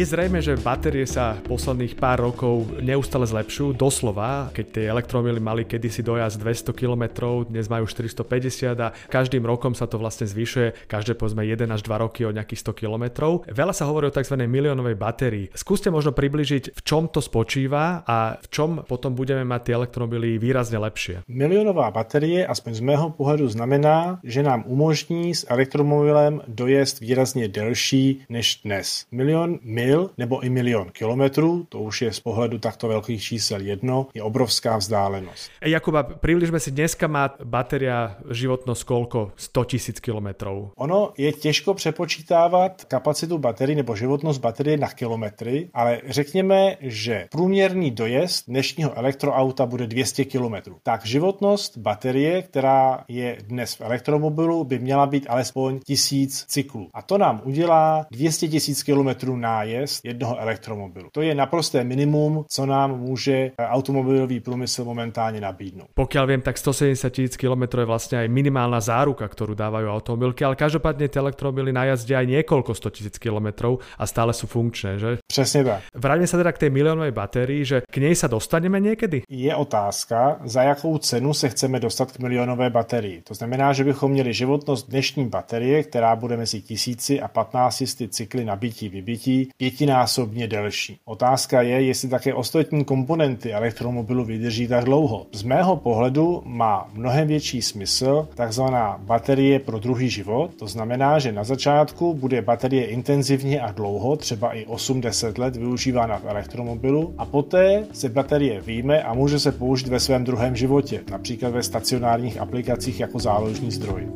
Je zrejme, že batérie sa posledných pár rokov neustále zlepšujú, doslova, keď tie elektromily mali kedysi dojazd 200 km, dnes majú 450 a každým rokom sa to vlastne zvyšuje, každé povedzme 1 až 2 roky o nejakých 100 km. Veľa sa hovorí o tzv. miliónovej batérii. Skúste možno približiť, v čom to spočíva a v čom potom budeme mať tie elektromily výrazne lepšie. Milionová baterie, aspoň z mého pohledu, znamená, že nám umožní s elektromobilem dojezd výrazně delší než dnes. Milion mil nebo i milion kilometrů, to už je z pohledu takto velkých čísel jedno, je obrovská vzdálenost. E, Jakuba, približme si, dneska má batéria životnosť koľko? 100 tisíc kilometrov. Ono je těžko přepočítávat kapacitu baterie nebo životnost baterie na kilometry, ale řekněme, že průměrný dojezd dnešního elektroauta bude 200 km. Tak životnost baterie, která je dnes v elektromobilu, by měla být alespoň 1000 cyklů. A to nám udělá 200 000 km nájezd jednoho elektromobilu. To je naprosté minimum, co nám může automobilový průmysl momentálně nabídnout. Pokiaľ viem, tak 170 tisíc km je vlastne aj minimálna záruka, ktorú dávajú automobilky, ale každopádne tie elektromobily najazdia aj niekoľko 100 tisíc km a stále sú funkčné, že? Přesně tak. Vráťme sa teda k tej miliónovej batérii, že k nej sa dostaneme niekedy? Je otázka, za jakou cenu se chceme dostat k milionové baterii. To znamená, že bychom měli životnost dnešní baterie, která bude mezi tisíci a 15 cykly nabití vybití, pětinásobně delší. Otázka je, jestli také ostatní komponenty elektromobilu vydrží tak dlouho. Z mého pohledu má mnohem větší smysl takzvaná baterie pro druhý život. To znamená, že na začátku bude baterie intenzivně a dlouho, třeba i 8-10 let využívána v elektromobilu a poté se baterie výjme a může se použít ve svém druhém životě, například ve stacionárních aplikacích jako záložní zdroj.